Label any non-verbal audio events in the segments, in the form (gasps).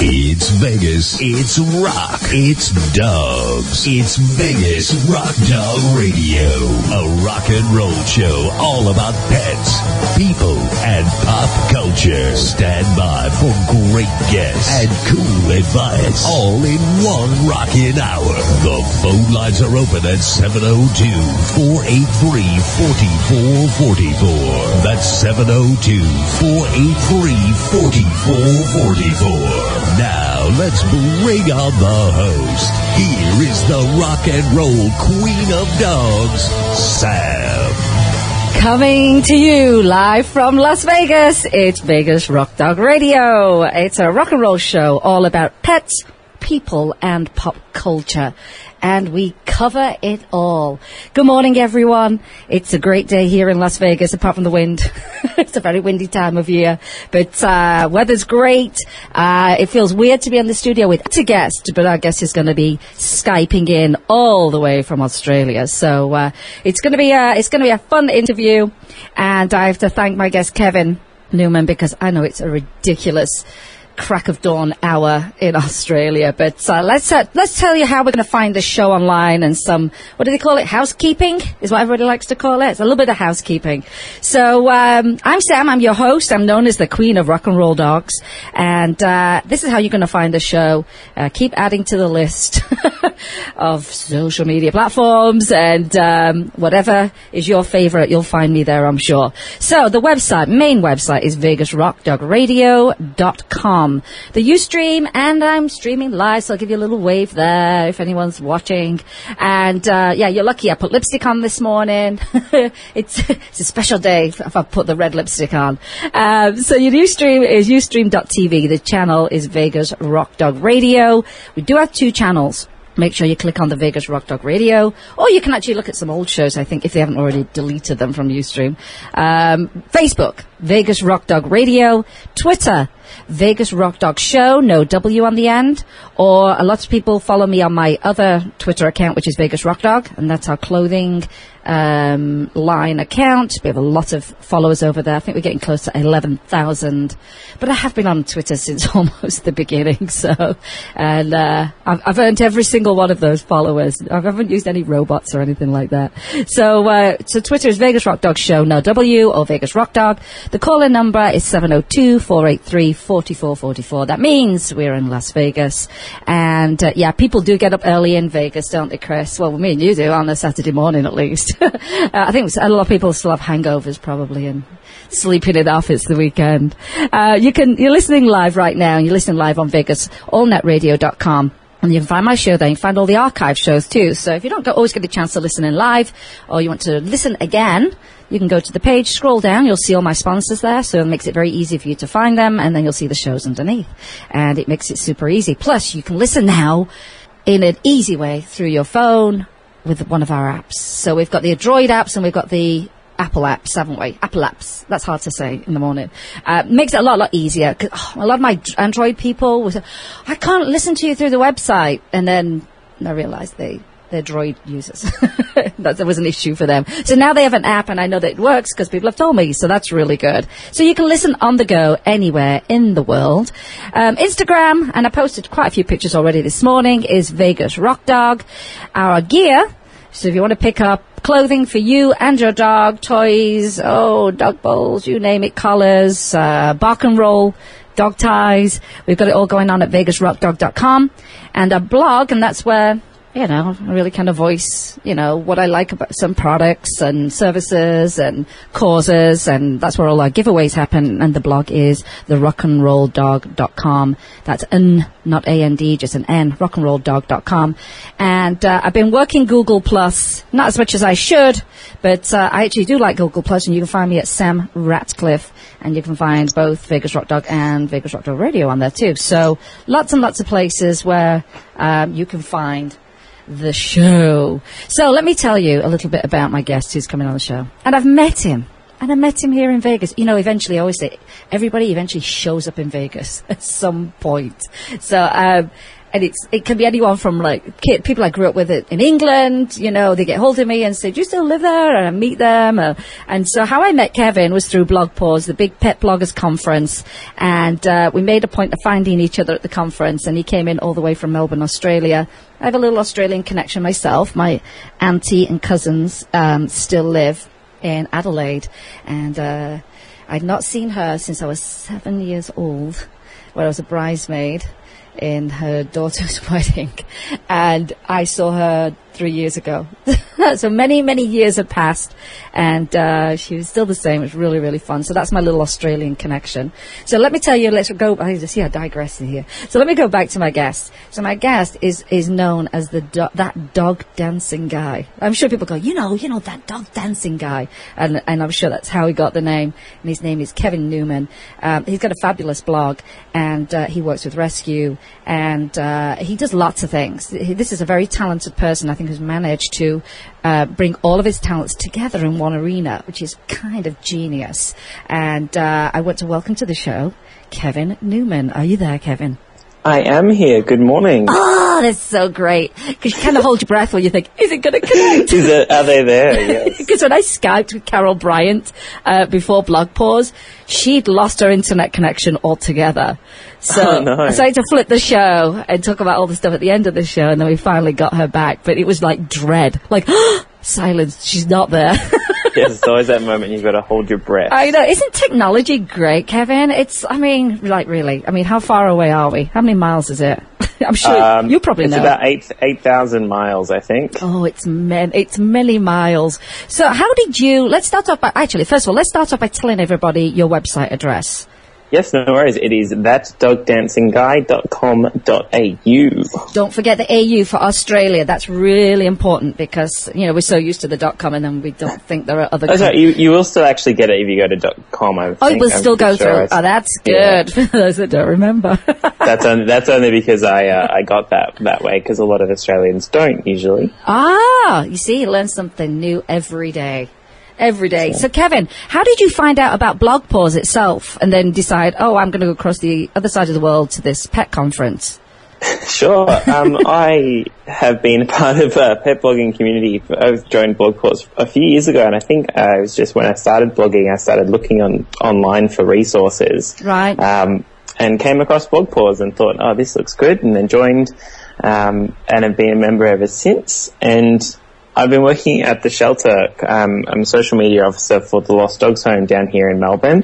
It's Vegas. It's rock. It's dogs. It's Vegas Rock Dog Radio. A rock and roll show all about pets, people, and pop culture. Stand by for great guests and cool advice. All in one rocking hour. The phone lines are open at 702-483-4444. That's 702-483-4444. Now let's bring on the host. Here is the rock and roll queen of dogs, Sam. Coming to you live from Las Vegas, it's Vegas Rock Dog Radio. It's a rock and roll show all about pets, people, and pop culture. And we cover it all. Good morning, everyone. It's a great day here in Las Vegas, apart from the wind. (laughs) it's a very windy time of year, but uh, weather's great. Uh, it feels weird to be in the studio with a guest, but our guest is going to be skyping in all the way from Australia. So uh, it's going to be a, it's going to be a fun interview, and I have to thank my guest Kevin Newman because I know it's a ridiculous crack of dawn hour in (laughs) Australia. But uh, let's uh, let's tell you how we're going to find the show online and some what do they call it? Housekeeping is what everybody likes to call it. It's a little bit of housekeeping. So um, I'm Sam. I'm your host. I'm known as the Queen of Rock and Roll Dogs, and uh, this is how you're going to find the show. Uh, keep adding to the list (laughs) (laughs) of social media platforms and um, whatever is your favorite. You'll find me there. I'm sure. So the website, main website, is VegasRockDogRadio.com. The Ustream, and I'm streaming live, so I'll give you a little wave there if anyone's watching. And uh, yeah, you're lucky. I put lipstick on this morning. (laughs) it's it's a special day if I put the red lipstick on. Um, so your Ustream is Ustream.tv. The channel is Vegas Rock Dog Radio. We do have two channels make sure you click on the Vegas Rock Dog Radio, or you can actually look at some old shows, I think, if they haven't already deleted them from Ustream. Um, Facebook, Vegas Rock Dog Radio, Twitter, Vegas Rock Dog Show, no W on the end, or a lot of people follow me on my other Twitter account, which is Vegas Rock Dog, and that's our clothing um, line account. We have a lot of followers over there. I think we're getting close to 11,000. But I have been on Twitter (laughs) since (laughs) almost the beginning, so, and, uh, I've, I've, earned every single one of those followers. I haven't used any robots or anything like that. So, uh, so Twitter is Vegas Rock Dog Show, no W, or Vegas Rock Dog. The call-in number is 702-483-4444. That means we're in Las Vegas. And, uh, yeah, people do get up early in Vegas, don't they, Chris? Well, me and you do on a Saturday morning at least. (laughs) uh, I think a lot of people still have hangovers probably and sleeping it off. It's the weekend. Uh, you can, you're listening live right now. You're listening live on Vegas, allnetradio.com. And you can find my show there. You can find all the archive shows too. So if you don't always get the chance to listen in live, or you want to listen again, you can go to the page, scroll down, you'll see all my sponsors there, so it makes it very easy for you to find them, and then you'll see the shows underneath. And it makes it super easy. Plus, you can listen now in an easy way through your phone with one of our apps. So we've got the Android apps and we've got the Apple apps, haven't we? Apple apps. That's hard to say in the morning. Uh, makes it a lot, lot easier. Cause, oh, a lot of my Android people say, I can't listen to you through the website. And then I realized they, they're Droid users. (laughs) that was an issue for them. So now they have an app and I know that it works because people have told me. So that's really good. So you can listen on the go anywhere in the world. Um, Instagram, and I posted quite a few pictures already this morning, is Vegas Rock Dog. Our gear, so if you want to pick up clothing for you and your dog, toys, oh, dog bowls, you name it, collars, uh, bark and roll, dog ties. We've got it all going on at vegasrockdog.com and a blog, and that's where you know, really kind of voice, you know, what I like about some products and services and causes, and that's where all our giveaways happen. And the blog is therockandrolldog.com. That's N, not A-N-D, just an N, rockandrolldog.com. And uh, I've been working Google Plus, not as much as I should, but uh, I actually do like Google Plus, and you can find me at Sam Ratcliffe, and you can find both Vegas Rock Dog and Vegas Rock Dog Radio on there too. So lots and lots of places where um, you can find the show. So let me tell you a little bit about my guest who's coming on the show. And I've met him. And I met him here in Vegas. You know, eventually, I always say, everybody eventually shows up in Vegas (laughs) at some point. So, um, and it's it can be anyone from like kid, people I grew up with in England. You know, they get hold of me and say, "Do you still live there?" And I meet them. Uh, and so how I met Kevin was through BlogPaws, the big pet bloggers conference, and uh, we made a point of finding each other at the conference. And he came in all the way from Melbourne, Australia. I have a little Australian connection myself. My auntie and cousins um, still live in Adelaide, and uh, I'd not seen her since I was seven years old, when I was a bridesmaid in her daughter's (laughs) wedding, and I saw her three years ago. (laughs) so many, many years had passed, and uh, she was still the same. It was really, really fun. So that's my little Australian connection. So let me tell you, let's go. I see I digress in here. So let me go back to my guest. So my guest is is known as the do- that dog dancing guy. I'm sure people go, you know, you know that dog dancing guy, and and I'm sure that's how he got the name. And his name is Kevin Newman. Um, he's got a fabulous blog, and uh, he works with Rescue, and uh, he does lots of things. This is a very talented person. I think who's managed to uh, bring all of his talents together in one arena, which is kind of genius. And uh, I want to welcome to the show Kevin Newman. Are you there, Kevin? I am here. Good morning. (laughs) Oh, that's so great. Because you kind of hold your breath when you think, is it going to connect? Is it, are they there? (laughs) Yes. Because when I Skyped with Carol Bryant uh, before BlogPaws, she'd lost her internet connection altogether. So, Oh, no. so I had to flip the show and talk about all the stuff at the end of the show, and then we finally got her back. But it was like dread. Like, (gasps) silence, she's not there. (laughs) yes, it's always that moment you've got to hold your breath. I know. Isn't technology great, Kevin? It's, I mean, like, really. I mean, how far away are we? How many miles is it? (laughs) I'm sure Um, you probably it's know. It's about eight eight thousand miles, I think. Oh, it's men, it's many miles. So how did you, let's start off by, actually, first of all, let's start off by telling everybody your website address. Yes, no worries. It is thatdogdancingguy.com.au. Don't forget the AU for Australia. That's really important because, you know, we're so used to the dot com and then we don't think there are other Oh, sorry, you, you will still actually get it if you go to dot .com. I Oh, it will still go sure through. Oh, that's Yeah. good. For (laughs) those that don't remember. (laughs) That's only, that's only because I uh, I got that that way because a lot of Australians don't usually. ah, you see, you learn something new every day. Every day. So, Kevin, how did you find out about BlogPaws itself and then decide, oh, I'm going to go across the other side of the world to this pet conference? (laughs) Sure. Um, I have been a part of a pet blogging community. I've joined BlogPaws a few years ago, and I think uh, it was just when I started blogging, I started looking on online for resources. Right. Um, and came across BlogPaws and thought, oh, this looks good, and then joined, um, and have been a member ever since. And I've been working at the shelter. Um, I'm a social media officer for the Lost Dogs Home down here in Melbourne,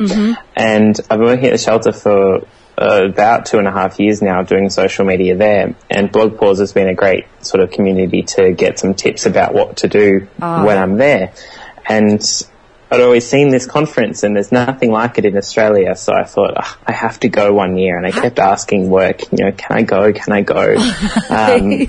and I've been working at the shelter for uh, about two and a half years now doing social media there. And BlogPaws has been a great sort of community to get some tips about what to do when I'm there. And I'd always seen this conference and there's nothing like it in Australia. So I thought, "Ugh, I have to go one year. And I kept asking work, you know, can I go? Can I go? (laughs) Um,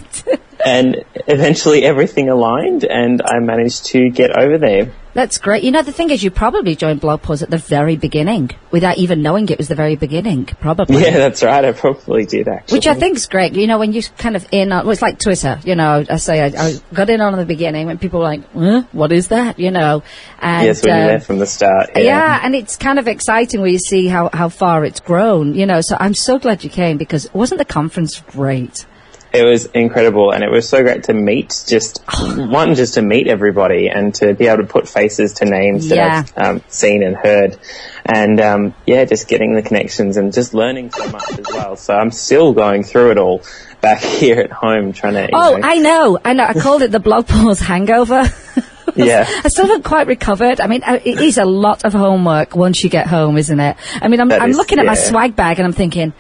and eventually everything aligned and I managed to get over there. That's great. You know, the thing is, you probably joined BlogPaws at the very beginning without even knowing it was the very beginning, probably. (laughs) Yeah, that's right. I probably did actually. Which I think is great. You know, when you kind of in on, well, it's like Twitter, you know, I say I, I got in on the beginning when people were like, huh, what is that? You know, and, yes, you're um, there from the start. Yeah. yeah, and it's kind of exciting when you see how, how far it's grown, you know, so I'm so glad you came because wasn't the conference great? It was incredible and it was so great to meet just one, just to meet everybody and to be able to put faces to names that I've um, seen and heard. And um, yeah, just getting the connections and just learning so much as well. So I'm still going through it all back (laughs) here at home trying to, Oh, know, I know, I know. I called it the BlogPaws hangover. (laughs) (laughs) yeah. I still haven't quite recovered. I mean, uh, it is a lot of homework once you get home, isn't it? I mean, I'm, I'm is- looking at my swag bag and I'm thinking,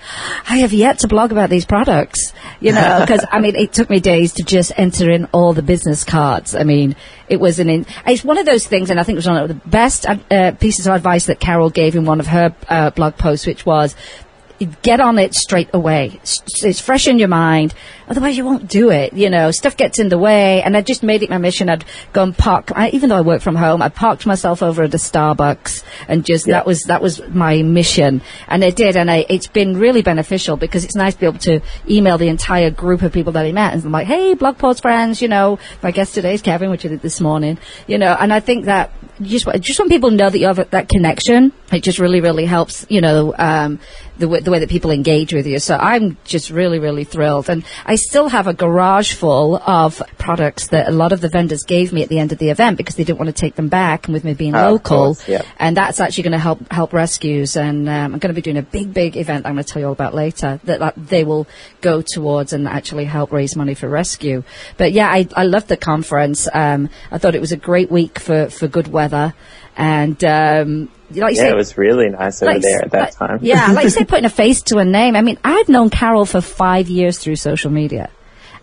I have yet to blog about these products, you know, (laughs) because I mean, it took me days to just enter in all the business cards. I mean, it was an, in, it's one of those things, and I think it was one of the best uh, pieces of advice that Carol gave in one of her uh, blog posts, which was, get on it straight away. It's fresh in your mind. Otherwise, you won't do it. You know, stuff gets in the way. And I just made it my mission. I'd go and park. I, even though I work from home, I parked myself over at a Starbucks, and just Yeah. that was that was my mission. And I did, and I, it's been really beneficial because it's nice to be able to email the entire group of people that I met, and I'm like, hey, blog post friends. You know, my guest today is Kevin, which I did this morning. You know, and I think that just just when people know that you have that connection, it just really really helps. You know, um, the way, the way that people engage with you. So I'm just really really thrilled, and I still have a garage full of products that a lot of the vendors gave me at the end of the event because they didn't want to take them back, and with me being Oh, local, course, yeah. and that's actually going to help help rescues. And um, I'm going to be doing a big big event. I'm going to tell you all about later that, that they will go towards and actually help raise money for rescue. But yeah, I I loved the conference. Um, I thought it was a great week for for good weather, and um, like you Yeah, it was really nice over like- there at that like- time. Yeah, like you (laughs) say, putting a face to a name. I mean, I'd known Carol for five years through social media,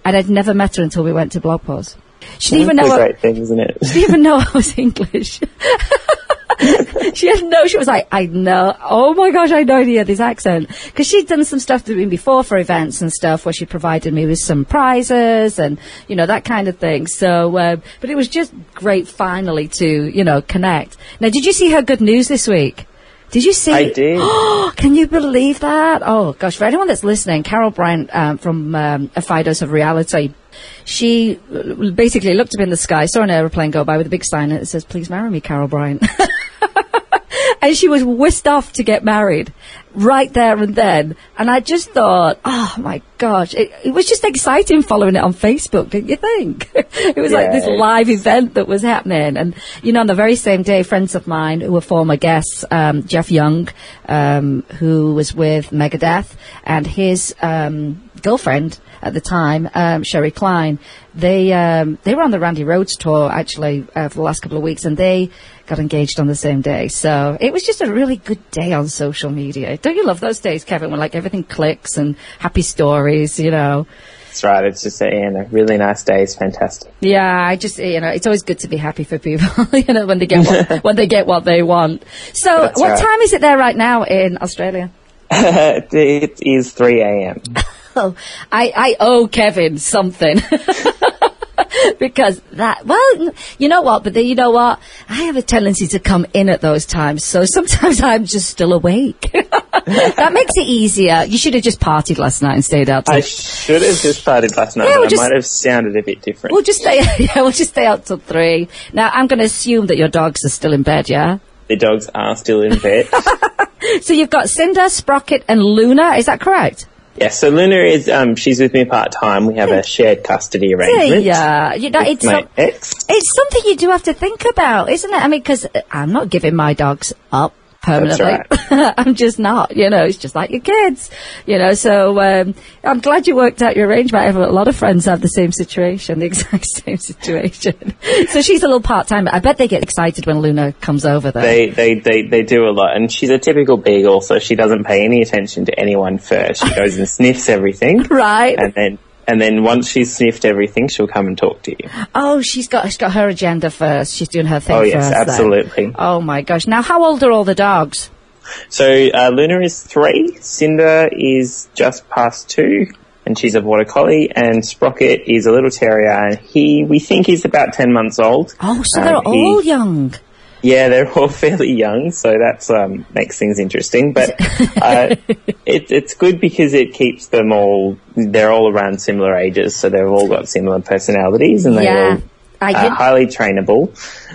and I'd never met her until we went to BlogPaws. She didn't even know. a I- great thing, isn't it? (laughs) she didn't even know I was (laughs) English. (laughs) she had no. She was like, I know. Oh my gosh, I had no idea this accent because she'd done some stuff to me before for events and stuff where she provided me with some prizes and you know that kind of thing. So, uh, but it was just great finally to you know connect. Now, did you see her good news this week? Did you see? I did. (gasps) Can you believe that? Oh gosh, for anyone that's listening, Carol Bryant um, from um, A Fidose of Reality, she basically looked up in the sky, saw an aeroplane go by with a big sign that says, "Please marry me, Carol Bryant." (laughs) and she was whisked off to get married right there and then. And I just thought, oh my gosh, it, it was just exciting following it on Facebook, didn't you think? (laughs) it was like this live event that was happening. And, you know, on the very same day, friends of mine who were former guests, um, Jeff Young, um, who was with Megadeth, and his um, girlfriend at the time, um, Sherry Klein, they um, they were on the Randy Rhoads tour actually uh, for the last couple of weeks, and they got engaged on the same day. So it was just a really good day on social media. Don't you love those days, Kevin, when like everything clicks and happy stories, you know? That's right. It's just a, really nice day. It's fantastic. Yeah, I just you know it's always good to be happy for people, (laughs) you know, when they get what, (laughs) when they get what they want. So, That's what right. time is it there right now in Australia? (laughs) it is 3 a.m. Oh, I, I owe Kevin something. (laughs) because that, well, you know what, but then you know what? I have a tendency to come in at those times, so sometimes (laughs) I'm just still awake. (laughs) that makes it easier. You should have just partied last night and stayed out till I should have just started last night, Yeah, we'll I just- might have sounded a bit different. We'll just stay, yeah, we'll just stay out till three. Now, I'm going to assume that your dogs are still in bed, yeah? the dogs are still in bed. So you've got Cinder, Sprocket, and Luna, is that correct? Yeah, so Luna is, um, she's with me part time. We have a shared custody arrangement. Yeah, you know, it's some-. It's something you do have to think about, isn't it? I mean, because I'm not giving my dogs up permanently. (laughs) I'm just not, you know, it's just like your kids, you know, so um, I'm glad you worked out your arrangement. I have a lot of friends have the same situation, (laughs) the exact same situation. so she's a little part-time. But I bet they get excited when Luna comes over though. They, they, they, they do a lot, and she's a typical beagle, so she doesn't pay any attention to anyone first. She goes and sniffs everything, (laughs) right? and then, and then once she's sniffed everything, she'll come and talk to you. oh, she's got, she's got her agenda first. She's doing her thing Oh yes, first. then. absolutely. Oh my gosh. Now, how old are all the dogs? So uh, Luna is three, Cinder is just past two, and she's a border collie, and Sprocket is a little terrier, and he we think he's about ten months old. Oh, so they're Um, he- all young. Yeah, they're all (laughs) fairly young, so that's um, makes things interesting. But (laughs) uh, it, it's good because it keeps them all. They're all around similar ages, so they've all got similar personalities, and they're Yeah. all uh, highly trainable.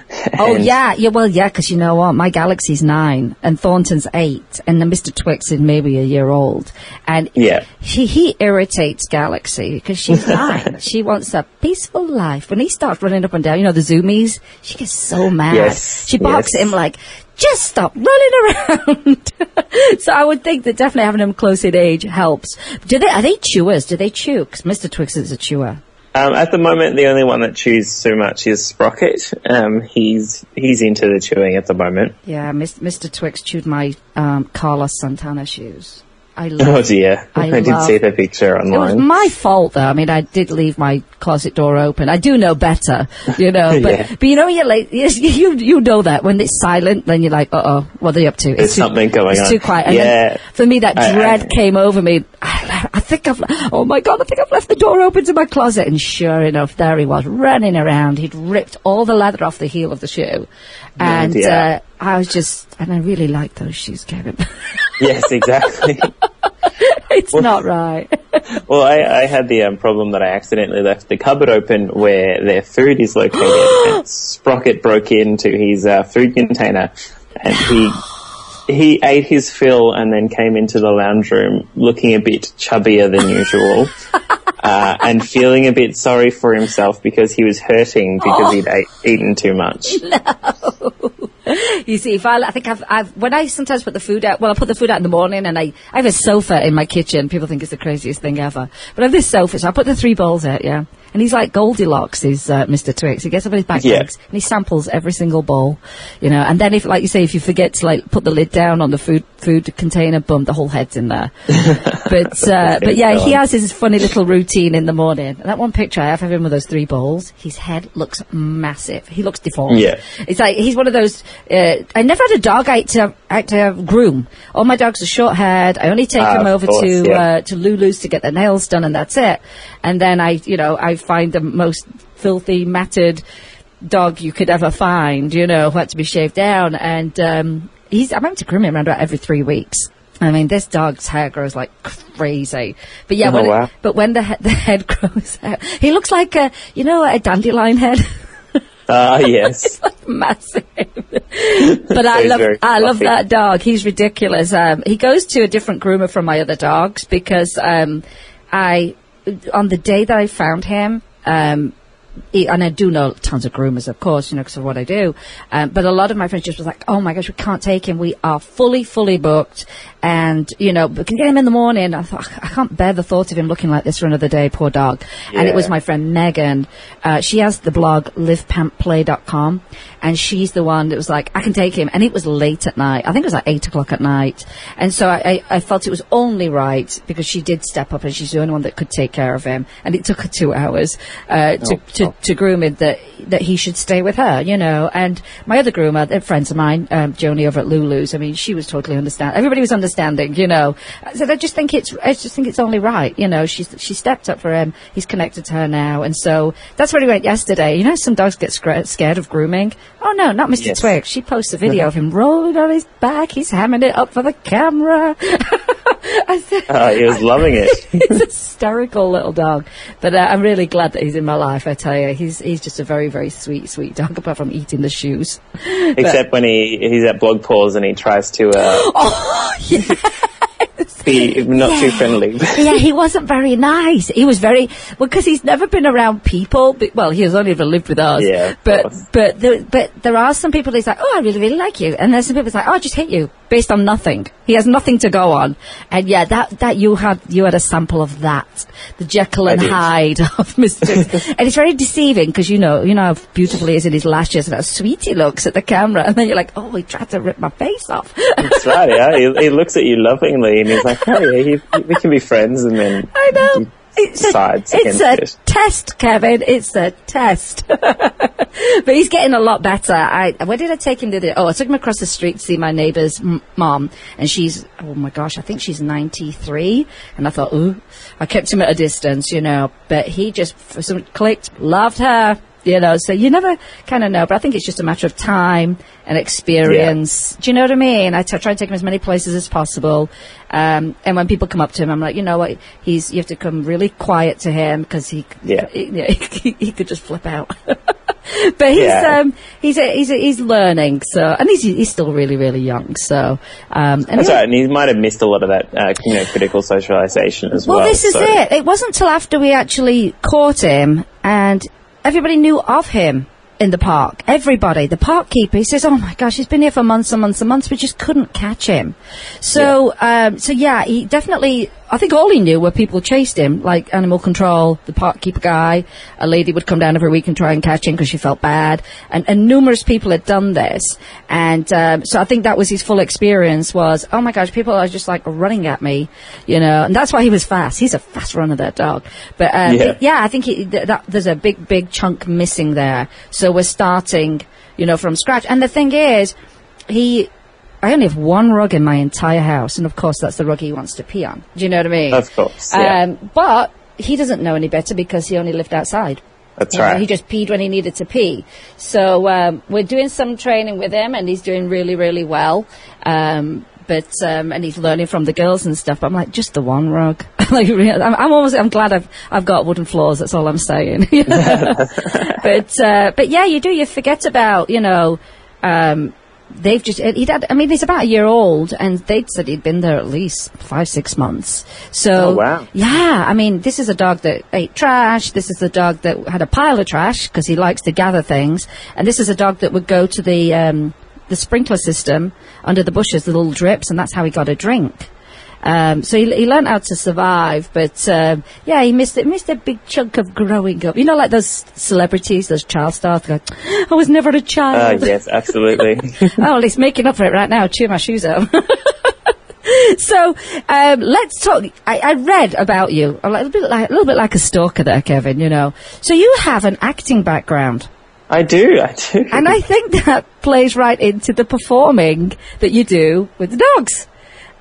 (laughs) Oh yeah, yeah. Well, yeah, because you know what, my Galaxy's nine and Thornton's eight, and then Mr. Twix is maybe a year old, and Yeah. he he irritates Galaxy because she's (laughs) nine. she wants a peaceful life. When he starts running up and down, you know the zoomies, she gets so mad. Yes, she barks yes. at him like. Just stop running around. (laughs) so I would think that definitely having them close in age helps. Do they? Are they chewers? Do they chew? 'Cause Mr. Twix is a chewer. Um, at the moment, the only one that chews so much is Sprocket. Um, he's he's into the chewing at the moment. Yeah, Mr. Twix chewed my um, Carlos Santana shoes. I love (laughs) Oh dear, I I, did see the picture online. It was my fault, though. I mean, I did leave my closet door open. I do know better, you know. (laughs) But, Yeah. but you know, you're like, (laughs) you you know that when it's silent, then you're like, uh oh, what are they up to? There's something going it's on. It's too quiet. And then Yeah. for me, that I- dread I- came over me. I, think I've, oh my god, I think I've left the door open to my closet. And sure enough, there he was, running around. He'd ripped all the leather off the heel of the shoe, and dear. uh, I was just, and I really liked those shoes, Kevin. yes, exactly. It's not right. (laughs) Well, I, I had the um, problem that I accidentally left the cupboard open where their food is located, (gasps) and Sprocket broke into his uh, food container, and he he ate his fill and then came into the lounge room looking a bit chubbier than usual, (laughs) uh, and feeling a bit sorry for himself because he was hurting because (gasps) he'd ate, eaten too much. (laughs) You see, if I, I think I've, I've, when I sometimes put the food out, well, I put the food out in the morning and I, I have a sofa in my kitchen. People think it's the craziest thing ever. But I have this sofa, so I put the three bowls out, yeah. And he's like Goldilocks, is uh, Mr. Twix. He gets up on his back Yeah. legs and he samples every single bowl, you know. And then if, like you say, if you forget to like put the lid down on the food food container, boom, the whole head's in there. (laughs) but uh, but yeah, he has his funny little routine in the morning. And that one picture I have of him with those three bowls, his head looks massive. He looks deformed. Yeah. It's like he's one of those. Uh, I never had a dog I had to, I had to groom. All my dogs are short haired. I only take Ah, them over course, to yeah. uh, to Lulu's to get their nails done, and that's it. And then I, you know, I find the most filthy, matted dog you could ever find. You know, who had to be shaved down, and um, he's. I'm having to groom him around about every three weeks. I mean, this dog's hair grows like crazy. But yeah, Oh, when it- but when the he- (laughs) the head grows out, (laughs) he looks like a, you know, a dandelion head. Ah, (laughs) yes. massive. but I love I love that dog. He's ridiculous. Um, he goes to a different groomer from my other dogs because um, I on the day that I found him. Um, he, and I do know tons of groomers, of course, you know, because of what I do. Um, but a lot of my friends just was like, "Oh my gosh, we can't take him. We are fully, fully booked, and you know, we can get him in the morning." I thought, I can't bear the thought of him looking like this for another day. Poor dog. And it was my friend Megan. Uh, she has the blog livepantplay.com, and she's the one that was like, "I can take him." And it was late at night. I think it was like eight o'clock at night, and so I, I, I felt it was only right because she did step up, and she's the only one that could take care of him. And it took her two hours uh, to, Oh, to oh. to groom him that that he should stay with her, you know. And my other groomer, they're friends of mine, um, Joni over at Lulu's. I mean, she was totally understanding. Everybody was understanding, you know. So I just think it's I just think it's only right, you know. She's she stepped up for him. He's connected to her now, and so that's where he went yesterday. You know, some dogs get scared of grooming. Oh no, not Mr. Yes. Twix. She posts a video of him rolling on his back. He's hamming it up for the camera. (laughs) I said, Uh, he was loving it. (laughs) he's a hysterical little dog. But uh, I'm really glad that he's in my life. I tell you, he's he's just a very very sweet sweet dog. (laughs) Apart from eating the shoes. Except when he he's at BlogPaws and he tries to uh, Oh yes. Be not too friendly. (laughs) yeah, he wasn't very nice. He was very well because he's never been around people. But, well, he has only ever lived with us. Yeah, but but there, but there are some people. He's like, oh, I really really like you, and there's some people that's like, oh, I just hate you based on nothing. He has nothing to go on. And yeah, that that you had you had a sample of that, the Jekyll and. Hyde of (laughs) Mister. and it's very deceiving because you know you know how beautiful he is in his lashes and how sweet he looks at the camera, and then you're like, oh, he tried to rip my face off. That's right. Yeah, he, he looks at you lovingly and he's like, "Oh yeah, he, we can be friends." And then I know. It's a, it's a it. test, Kevin. It's a test. (laughs) but he's getting a lot better. I where did I take him? Did it? Oh, I took him across the street to see my neighbour's m- mom, and she's oh my gosh, I think she's ninety three. And I thought, ooh, I kept him at a distance, you know. But he just some clicked, loved her. You know, so you never kind of know, but I think it's just a matter of time and experience. Do you know what I mean? I t- try and take him as many places as possible. Um, and when people come up to him, I'm like, you know what? He's you have to come really quiet to him because he, Yeah. he, yeah, (laughs) he, he could just flip out. (laughs) but he's Yeah. um he's a, he's a, he's learning. So and he's he's still really really young. So um and That's he'll- right, and he might have missed a lot of that, uh, you know, critical socialization as well. Well, this is so- it. It wasn't till after we actually caught him and everybody knew of him in the park. Everybody. The park keeper, he says, oh my gosh, he's been here for months and months and months. We just couldn't catch him. So, um, so yeah, he definitely, I think all he knew were people chased him, like animal control, the park keeper guy. A lady would come down every week and try and catch him because she felt bad. And, and numerous people had done this. And, um, so I think that was his full experience was, oh my gosh, people are just like running at me, you know, and that's why he was fast. He's a fast runner, that dog. But, um, Yeah. but yeah, I think he, th- that, there's a big, big chunk missing there. So we're starting, you know, from scratch. And the thing is, he, I only have one rug in my entire house, and of course that's the rug he wants to pee on. Do you know what I mean? Of course, yeah. Um, but he doesn't know any better because he only lived outside. That's You know, right. He just peed when he needed to pee. So um, we're doing some training with him, and he's doing really, really well. Um, but um, and he's learning from the girls and stuff. But I'm like, just the one rug. (laughs) like, I'm, I'm almost, I'm glad I've I've got wooden floors. That's all I'm saying. (laughs) (laughs) but uh, but yeah, you do. You forget about you know. Um, they've just he'd had, I mean he's about a year old and they'd said he'd been there at least five six months. So Oh, wow. yeah I mean this is a dog that ate trash. This is a dog that had a pile of trash because he likes to gather things. And this is a dog that would go to the um, the sprinkler system under the bushes the little drips and that's how he got a drink um, so he, he learned how to survive, but um, yeah, he missed it. Missed a big chunk of growing up. You know, like those celebrities, those child stars. Go, I was never a Uh, child. yes, absolutely. (laughs) oh, well, he's making up for it right now. Chew my shoes up. (laughs) so um, let's talk. I, I read about you a little bit like a little bit like a stalker there, Kevin. You know, so you have an acting background. I do, I do. And I think that plays right into the performing that you do with the dogs.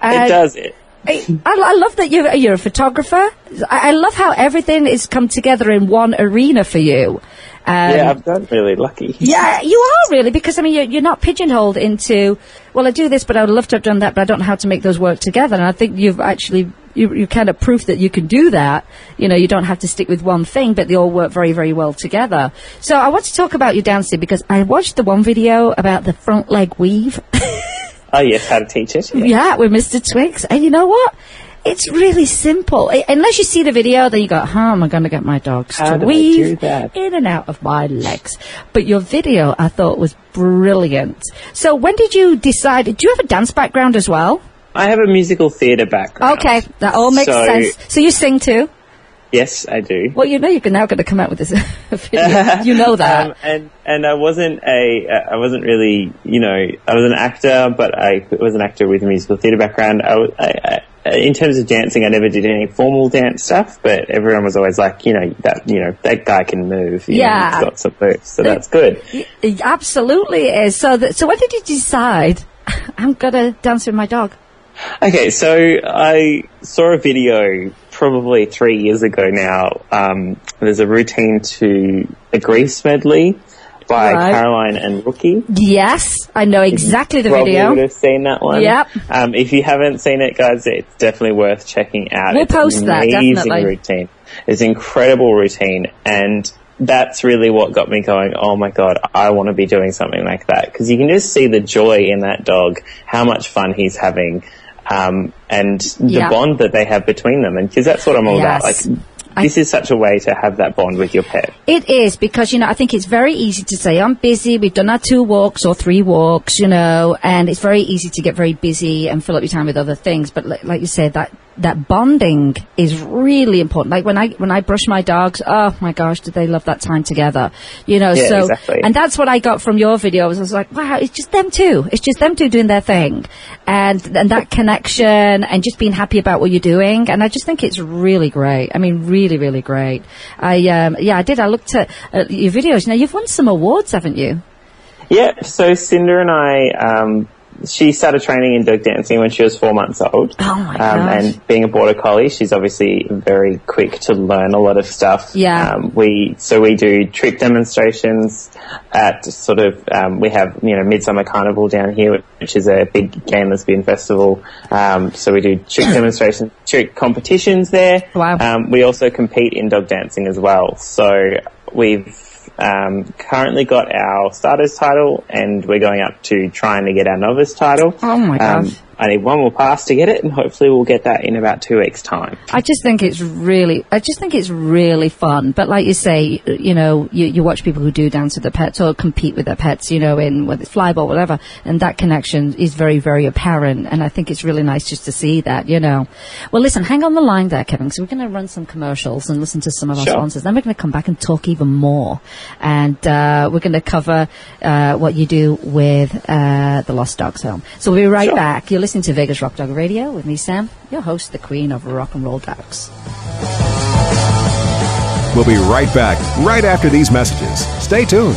it Uh, does. It, I, I love that you're, you're a photographer. I, I love how everything is come together in one arena for you. Um, yeah, I've done really lucky. yeah, you are really because I mean you're, you're not pigeonholed into well I do this but I would love to have done that but I don't know how to make those work together and I think you've actually you you kind of proof that you can do that. You know you don't have to stick with one thing but they all work very very well together. So I want to talk about your dancing because I watched the one video about the front leg weave. (laughs) Oh yes, how to teach it. Yeah. Yeah, with Mr. Twix. And you know what? It's really simple. I- unless you see the video, then you go, how am I going to get my dogs How to weave do that? in and out of my legs? But your video, I thought, was brilliant. So when did you decide? Do you have a dance background as well? I have a musical theatre background. Okay, that all makes So- sense. So you sing too? Yes, I do. Well, you know you're now going to come out with this (laughs) video. (laughs) you know that. Um, and and I wasn't a uh, wasn't really you know I was an actor, but I was an actor with a musical theatre background. I, I, I, in terms of dancing, I never did any formal dance stuff, but everyone was always like, you know that you know that guy can move. You know, Yeah. he's got some moves, so that's good. It absolutely is. So, th- so when did you decide (laughs) I'm going to dance with my dog? Okay, so I saw a video probably three years ago now. Um, there's a routine to a Grease medley by Right. Caroline and Rookie. Yes, I know exactly the video. Probably video. would have seen that one. Yep. Um, if you haven't seen it, guys, it's definitely worth checking out. We'll it's post an that, amazing definitely. routine. It's an incredible routine, and that's really what got me going. Oh my god, I want to be doing something like that because you can just see the joy in that dog, how much fun he's having. Um, and the Yeah. bond that they have between them, and because that's what I'm all about. Yes. Like, I- this is such a way to have that bond with your pet. It is because, you know, I think it's very easy to say, I'm busy, we've done our two walks or three walks, you know, and it's very easy to get very busy and fill up your time with other things. But like, like you said, that, that bonding is really important. Like when I, when I brush my dogs, oh my gosh, do they love that time together? You know, Yeah, so, exactly. and that's what I got from your videos. I was like, wow, it's just them two. It's just them two doing their thing. And, and that connection and just being happy about what you're doing. And I just think it's really great. I mean, really, really great. I, um, yeah, I did. I looked at, at your videos. Now, you've won some awards, haven't you? Yeah, so Cinder and I, um, she started training in dog dancing when she was four months old. Oh my um, gosh. And being a border collie, she's obviously very quick to learn a lot of stuff. Yeah. Um, we so we do trick demonstrations at sort of um, we have you know Midsumma Carnival down here, which is a big gay and lesbian festival. Um, so we do trick (coughs) demonstrations, trick competitions there. Wow. Um, we also compete in dog dancing as well. So we've um, currently got our starters title, and we're going up to trying to get our novice title. Oh my Um, gosh. I need one more pass to get it, and hopefully we'll get that in about two weeks' time. I just think it's really, I just think it's really fun. But like you say, you know, you, you watch people who do dance with their pets or compete with their pets, you know, in whether it's flyball, whatever, and that connection is very, very apparent. And I think it's really nice just to see that, you know. Well, listen, hang on the line there, Kevin, because we're going to run some commercials and listen to some of our Sure. sponsors. Then we're going to come back and talk even more, and uh, we're going to cover uh, what you do with uh, the Lost Dogs Home. So we'll be right Sure. back. You're listening to Vegas Rock Dog Radio with me, Sam, your host, the Queen of Rock and Roll Dogs. We'll be right back right after these messages. Stay tuned.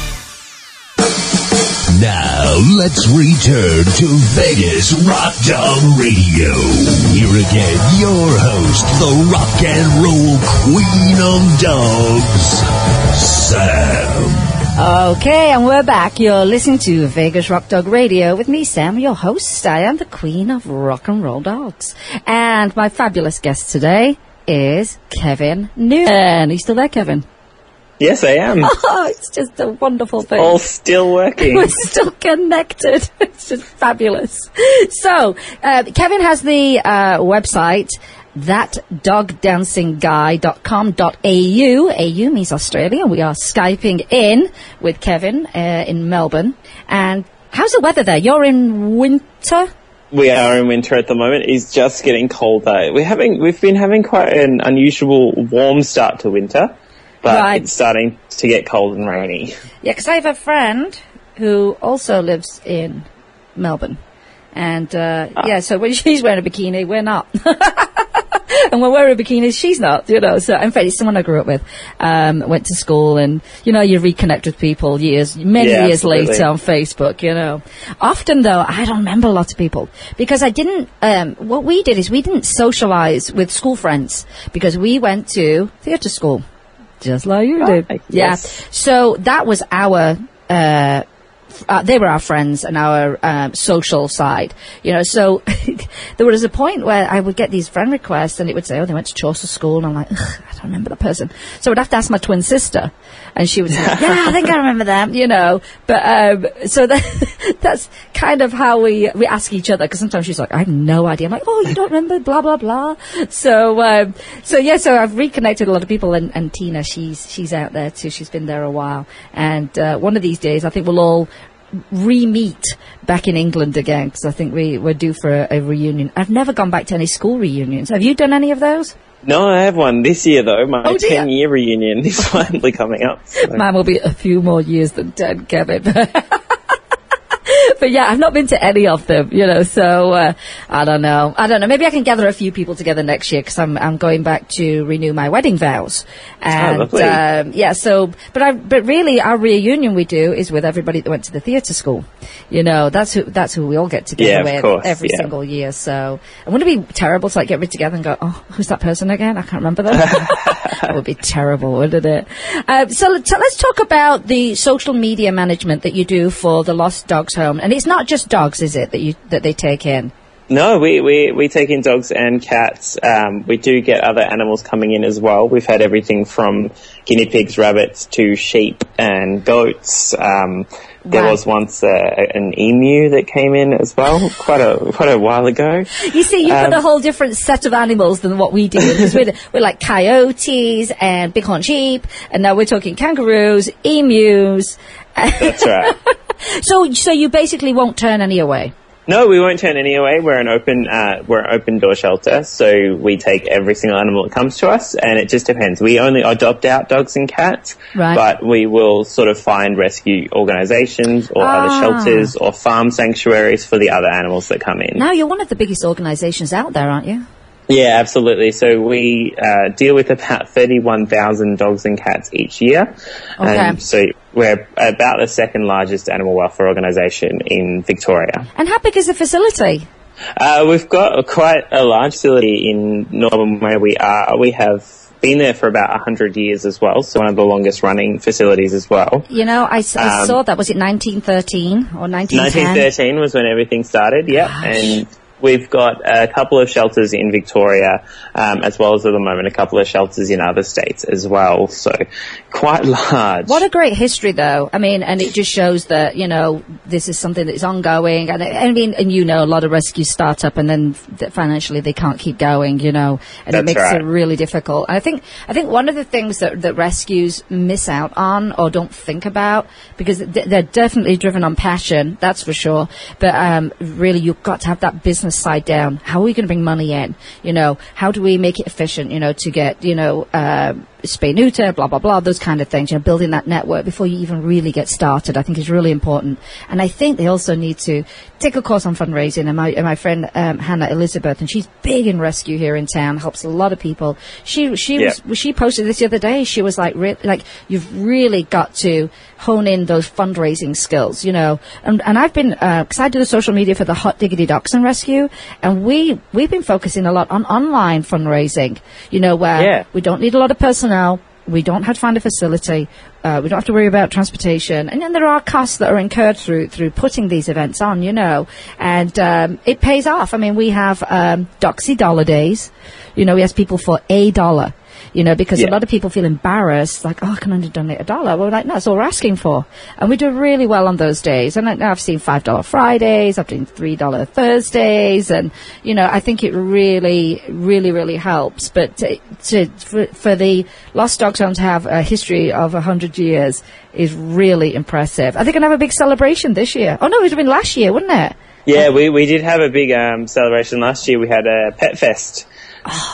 Now let's return to Vegas Rock Dog Radio. Here again, your host, the rock and roll queen of dogs, Sam. Okay, and we're back. You're listening to Vegas Rock Dog Radio with me, Sam, your host. I am the queen of rock and roll dogs. And my fabulous guest today is Kevin Newman. You still there, Kevin? Yes, I am. (laughs) Oh, it's just a wonderful thing. All still working. (laughs) We're still connected. (laughs) It's just fabulous. So, uh, Kevin has the uh, website thatdogdancingguy.com.au. AU means Australia. We are Skyping in with Kevin uh, in Melbourne. And how's the weather there? You're in winter? We are in winter at the moment. It's just getting colder. We're having, we've been having quite an unusual warm start to winter, but Right. it's starting to get cold and rainy. Yeah, because I have a friend who also lives in Melbourne. And, uh, yeah, so when (laughs) she's wearing a bikini, we're not. (laughs) and when we're wearing bikinis, she's not, you know. So, in fact, it's someone I grew up with, um, went to school and, you know, you reconnect with people years, many Yeah, years absolutely. later on Facebook, you know. Often though, I don't remember a lot of people because I didn't, um, what we did is we didn't socialize with school friends because we went to theatre school. Just like you did. Yeah. yes. So that was our, uh, uh, they were our friends and our um, social side, you know. So (laughs) there was a point where I would get these friend requests, and it would say, "Oh, they went to Chaucer School," and I'm like, Ugh, "I don't remember the person." So I'd have to ask my twin sister, and she would say, (laughs) "Yeah, I think I remember them," you know. But um, so (laughs) that, that's kind of how we we ask each other because sometimes she's like, "I have no idea." I'm like, "Oh, you don't remember?" Blah blah blah. So um, so yeah, so I've reconnected a lot of people, and, and Tina, she's she's out there too. She's been there a while, and uh, one of these days, I think we'll all re-meet back in England again because I think we we're due for a, a reunion. I've never gone back to any school reunions. Have you done any of those? No, I have one this year though. My Oh, 10 year reunion is (laughs) finally coming up. so- Mine will be a few more years than ten, Kevin. (laughs) (laughs) But yeah, I've not been to any of them, you know. So uh, I don't know. I don't know. Maybe I can gather a few people together next year because I'm I'm going back to renew my wedding vows. And lovely. um, yeah, so but I but really our reunion we do is with everybody that went to the theatre school. You know, that's who that's who we all get together Yeah, with course, every yeah. single year. So and wouldn't it be terrible to like get rid together and go, oh, who's that person again? I can't remember them. (laughs) that would be terrible, wouldn't it? Uh, so let's talk about the social media management that you do for the Lost Dogs Home, and it's not just dogs, is it that you that they take in? No, we, we, we take in dogs and cats. Um, we do get other animals coming in as well. We've had everything from guinea pigs, rabbits to sheep and goats. Um, there Wow. was once uh, an emu that came in as well, quite a quite a while ago. You see, you've got Um, a whole different set of animals than what we do because we're, (laughs) we're like coyotes and bighorn sheep, and now we're talking kangaroos, emus. That's right. (laughs) So, so you basically won't turn any away. No, we won't turn any away. We're an open, uh, we're an open door shelter, so we take every single animal that comes to us, and it just depends. We only adopt out dogs and cats, Right. but we will sort of find rescue organisations or Ah. other shelters or farm sanctuaries for the other animals that come in. Now you're one of the biggest organisations out there, aren't you? Yeah, absolutely. So we uh, deal with about 31,000 dogs and cats each year. Okay. Um, so we're about the second largest animal welfare organisation in Victoria. And how big is the facility? Uh, we've got a, quite a large facility in Northern where we are. We have been there for about 100 years as well, so one of the longest running facilities as well. You know, I Um, saw that. Was it 1913 or 1910? 1913 was when everything started, yep. And we've got a couple of shelters in Victoria, um, as well as at the moment a couple of shelters in other states as well. So quite large. What a great history, though. I mean, and it just shows that you know this is something that is ongoing. And I mean, and you know, a lot of rescues start up and then financially they can't keep going. You know, and it makes right. it really difficult. And I think I think one of the things that that rescues miss out on or don't think about because they're definitely driven on passion, that's for sure. But um, really, you've got to have that business side down. How are we going to bring money in? You know, how do we make it efficient? You know, to get you know. Um, spay neuter, blah blah blah, those kind of things. You know, building that network before you even really get started, I think is really important. And I think they also need to take a course on fundraising. And my and my friend um, Hannah Elizabeth, and she's big in rescue here in town, helps a lot of people. She she Yeah. was she posted this the other day. She was like, re- like you've really got to hone in those fundraising skills, you know. And and I've been because I do the social media for the Hot Diggity Dachshund Rescue, and we we've been focusing a lot on online fundraising, you know, where Yeah. we don't need a lot of personnel. We don't have to find a facility. Uh, we don't have to worry about transportation. And then there are costs that are incurred through through putting these events on, you know. And um, it pays off. I mean, we have um, Doxy Dollar Days. You know, we ask people for a dollar. You know, because a lot of people feel embarrassed, like, oh, I can only donate a dollar. Well, we're like, no, that's all we're asking for. And we do really well on those days. And I, I've seen $5 Fridays, I've seen $3 Thursdays, and, you know, I think it really, really, really helps. But to, to, for, for the Lost Dogs Home to have a history of 100 years is really impressive. I think going to have a big celebration this year. Oh, no, it would have been last year, wouldn't it? Yeah, we, we did have a big um, celebration last year. We had a pet fest.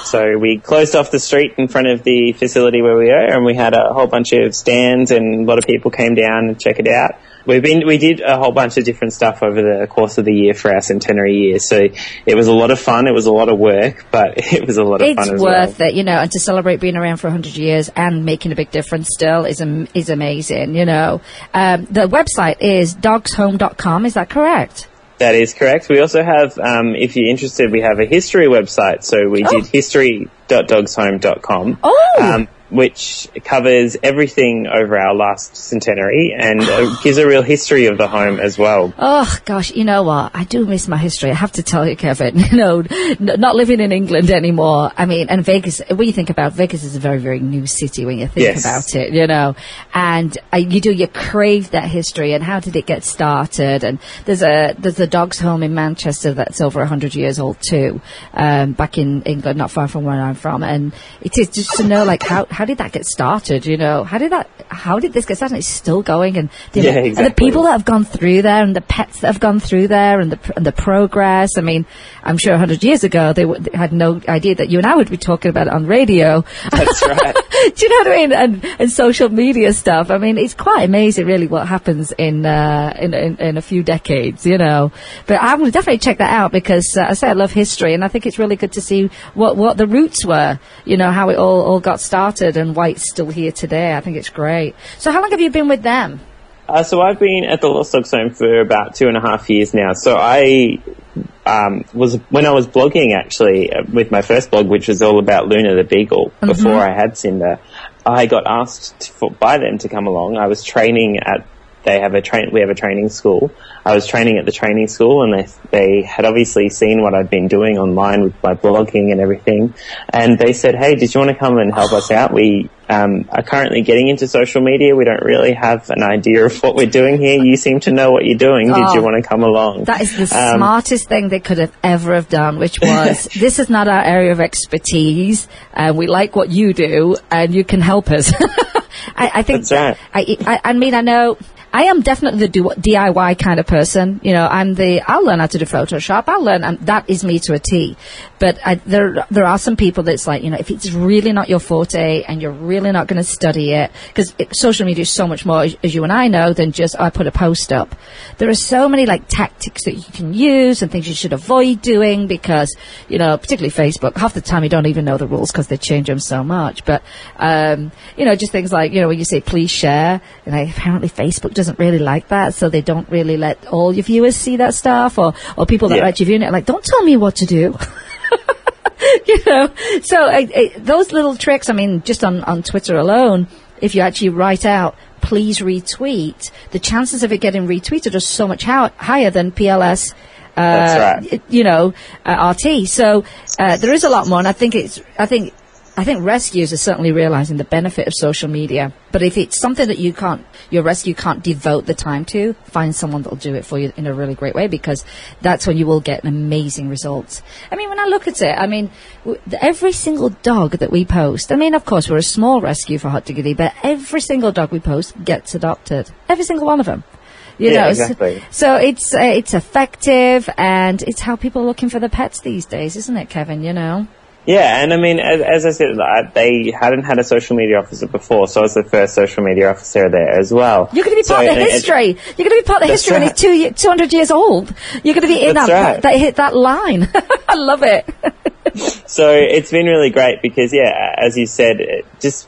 So we closed off the street in front of the facility where we are, and we had a whole bunch of stands, and a lot of people came down and check it out. We've been we did a whole bunch of different stuff over the course of the year for our centenary year. So it was a lot of fun. It was a lot of work, (laughs) but it was a lot of it's fun as worth well. it, you know, and to celebrate being around for 100 years and making a big difference still is is amazing, you know. Um, the website is dogshome.com, is that correct? That is correct. We also have, um, if you're interested, we have a history website. So we did history.dogshome.com. Oh! Um, which covers everything over our last centenary and uh, (gasps) gives a real history of the home as well. Oh gosh, you know what? I do miss my history. I have to tell you, Kevin. (laughs) You know, not living in England anymore. I mean, and Vegas. When you think about Vegas, is a very, very new city when you think Yes. about it. You know, and uh, you do you crave that history and how did it get started? And there's a there's a dog's home in Manchester that's over hundred years old too, um, back in England, not far from where I'm from. And it is just to know like how how did that get started? You know, how did that how did this get started? It's still going, and the, Yeah, and the people that have gone through there and the pets that have gone through there and the, and the progress. I mean, I'm sure 100 years ago they, w- they had no idea that you and I would be talking about it on radio. That's (laughs) right. Do you know what I mean? And, and social media stuff. I mean, it's quite amazing, really, what happens in, uh, in, in, in a few decades, you know. But I will definitely check that out because, uh, I say I love history and I think it's really good to see what, what the roots were, you know, how it all, all got started and why it's still here today. I think it's great. So how long have you been with them? Uh, so I've been at the Lost Dogs Home for about two and a half years now. So I um, was when I was blogging actually uh, with my first blog, which was all about Luna the Beagle. Before I had Cinder, I got asked to, for, by them to come along. I was training at they have a train. We have a training school. I was training at the training school, and they they had obviously seen what I'd been doing online with my blogging and everything, and they said, "Hey, did you want to come and help us out? We um, are currently getting into social media. We don't really have an idea of what we're doing here. You seem to know what you're doing. Did Oh. you want to come along?" That is the Um, smartest thing they could have ever have done, which (laughs) was, this is not our area of expertise, and we like what you do, and you can help us. (laughs) I, I think, That's right. I, I, I mean, I know, I am definitely the DIY kind of person. You know, I'm the, I'll learn how to do Photoshop, I'll learn, and that is me to a T. But I, there, there are some people that's like, you know, if it's really not your forte and you're really not going to study it, because social media is so much more, as you and I know, than just, I put a post up. There are so many like tactics that you can use and things you should avoid doing because, you know, particularly Facebook, half the time you don't even know the rules because they change them so much. But, um, you know, just things like, you know, when you say please share, and I, apparently Facebook doesn't really like that, so they don't really let all your viewers see that stuff or, or people that Yeah. write your viewing it like, don't tell me what to do. (laughs) you know, so uh, uh, those little tricks. I mean, just on on Twitter alone, if you actually write out please retweet, the chances of it getting retweeted are so much how- higher than PLS. Uh, right. You know, uh, RT. So uh, there is a lot more, and I think it's. I think. I think rescues are certainly realizing the benefit of social media. But if it's something that you can't, your rescue can't devote the time to, find someone that'll do it for you in a really great way because that's when you will get amazing results. I mean, when I look at it, I mean, w- every single dog that we post, I mean, of course, we're a small rescue for Hot Diggity, but every single dog we post gets adopted. Every single one of them. You Yeah, know, so- exactly. so it's uh, it's effective and it's how people are looking for the pets these days, isn't it, Kevin? You know. Yeah, and I mean, as, as I said, like, they hadn't had a social media officer before, so I was the first social media officer there as well. You're going to be So part of the it- it- history. You're going to be part of the history when right. it's two, 200 years old. You're going to be in That's that, right. that hit that line. (laughs) I love it. So it's been really great because, yeah, as you said, just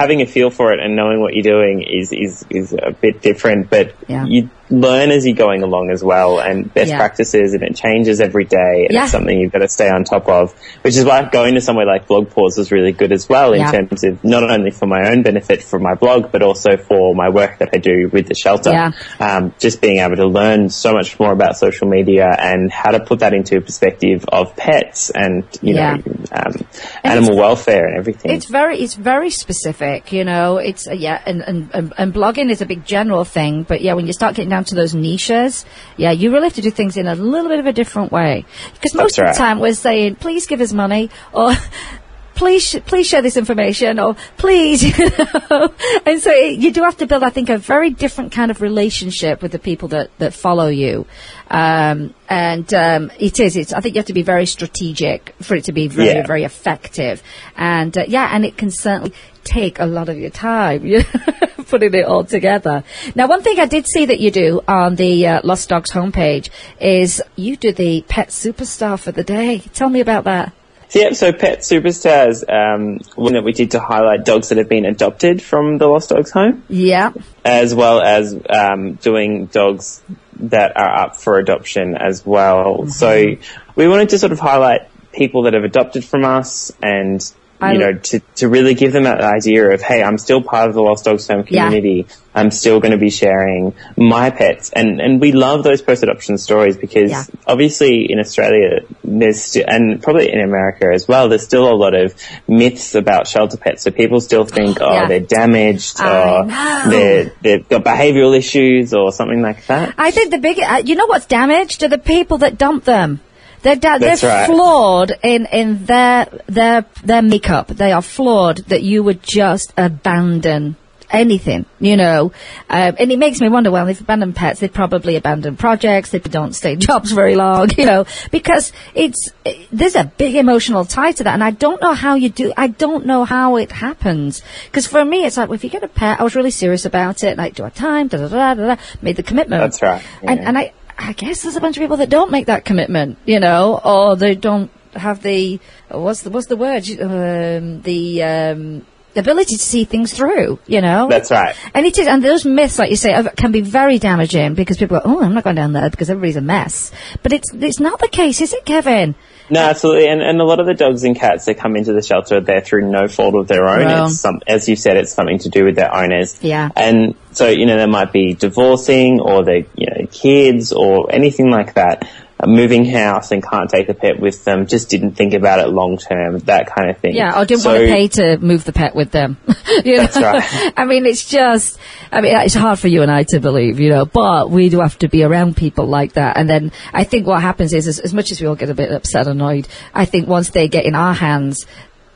having a feel for it and knowing what you're doing is is, is a bit different, but Yeah. you learn as you're going along as well, and best Yeah. practices, and it changes every day, and Yeah. it's something you've got to stay on top of. Which is why going to somewhere like BlogPaws was really good as well, in terms of not only for my own benefit for my blog, but also for my work that I do with the shelter. Yeah. Um, just being able to learn so much more about social media and how to put that into a perspective of pets and you know um, And animal welfare and everything. It's very, it's very specific, you know. It's uh, yeah, and, and and and blogging is a big general thing, but yeah, when you start getting down to those niches, yeah, you really have to do things in a little bit of a different way. Because most That's of right. the time we're saying, please give us money, or (laughs) please, sh- please share this information, or please, (laughs) you know. and so it, you do have to build, I think, a very different kind of relationship with the people that that follow you. Um, and um, it is. It's. I think you have to be very strategic for it to be very, Yeah. very effective. And uh, yeah, and it can certainly take a lot of your time (laughs) you know, putting it all together. Now, one thing I did see that you do on the uh, Lost Dogs homepage is you do the pet superstar for the day. Tell me about that. So, yeah, so Pet Superstars, um, one that we did to highlight dogs that have been adopted from the Lost Dogs home, Yeah, as well as um, doing dogs that are up for adoption as well. Mm-hmm. So we wanted to sort of highlight people that have adopted from us and I- you know, to, to really give them that idea of, hey, I'm still part of the Lost Dogs Home Yeah. community. I'm still going to be sharing my pets. And, and we love those post-adoption stories because Yeah. obviously in Australia, there's, sti- and probably in America as well, there's still a lot of myths about shelter pets. So people still think, oh, Yeah. they're damaged or they're, they've got behavioral issues or something like that. I think the big, uh, you know what's damaged are the people that dump them. They're da- they're right. flawed in, in their their their makeup. They are flawed that you would just abandon anything, you know. Um, and it makes me wonder. Well, if abandoned pets, they probably abandon projects. They don't stay (laughs) jobs very long, you know, because it's there's a big emotional tie to that. And I don't know how you do. I don't know how it happens. Because for me, it's like well, if you get a pet, I was really serious about it. Like, do I have time? Da da da da da. Made the commitment. That's right, And and I I guess there's a bunch of people that don't make that commitment, you know, or they don't have the what's the what's the word um, the um, ability to see things through, you know. That's right. And it is, and those myths, like you say, can be very damaging because people go, "Oh, I'm not going down there because everybody's a mess." But it's it's not the case, is it, Kevin? No, absolutely. And, and a lot of the dogs and cats that come into the shelter, they're through no fault of their own. Well. It's some, as you said, it's something to do with their owners. Yeah. And so, you know, they might be divorcing or they, you know, kids or anything like that. Moving house and can't take the pet with them, just didn't think about it long term, that kind of thing. Yeah, I didn't So- want to pay to move the pet with them. (laughs) You That's right. I mean, it's just, I mean, it's hard for you and I to believe, you know, but we do have to be around people like that. And then I think what happens is, as, as much as we all get a bit upset, annoyed, I think once they get in our hands,